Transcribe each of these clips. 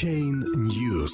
Chain News.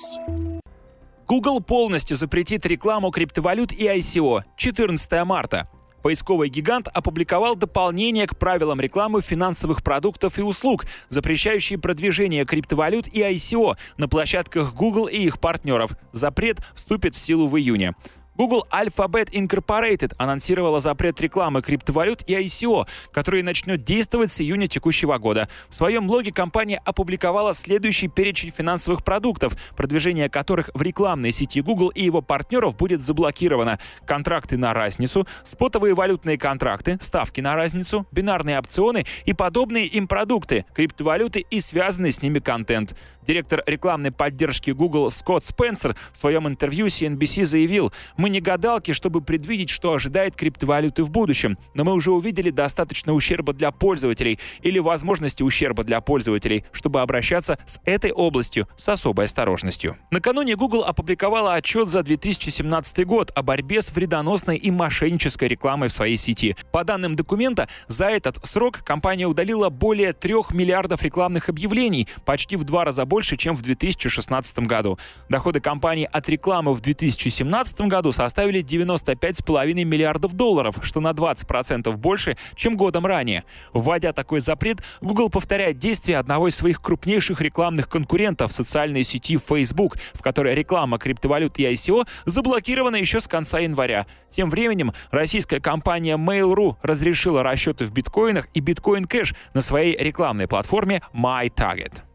Google полностью запретит рекламу криптовалют и ICO 14 марта. Поисковый гигант опубликовал дополнение к правилам рекламы финансовых продуктов и услуг, запрещающие продвижение криптовалют и ICO на площадках Google и их партнеров. Запрет вступит в силу в июне. Google Alphabet Incorporated анонсировала запрет рекламы криптовалют и ICO, который начнет действовать с июня текущего года. В своем блоге компания опубликовала следующий перечень финансовых продуктов, продвижение которых в рекламной сети Google и его партнеров будет заблокировано. Контракты на разницу, спотовые валютные контракты, ставки на разницу, бинарные опционы и подобные им продукты, криптовалюты и связанный с ними контент. Директор рекламной поддержки Google Скотт Спенсер в своем интервью CNBC заявил, «Мы не гадалки, чтобы предвидеть, что ожидает криптовалюты в будущем, но мы уже увидели достаточно ущерба для пользователей или возможности ущерба для пользователей, чтобы обращаться с этой областью с особой осторожностью». Накануне Google опубликовала отчет за 2017 год о борьбе с вредоносной и мошеннической рекламой в своей сети. По данным документа, за этот срок компания удалила более 3 миллиардов рекламных объявлений, почти в два раза больше, чем в 2016 году. Доходы компании от рекламы в 2017 году составили 95,5 миллиардов долларов, что на 20% больше, чем годом ранее. Вводя такой запрет, Google повторяет действия одного из своих крупнейших рекламных конкурентов социальной сети Facebook, в которой реклама криптовалют и ICO заблокирована еще с конца января. Тем временем российская компания Mail.ru разрешила расчеты в биткоинах и биткоин кэш на своей рекламной платформе MyTarget.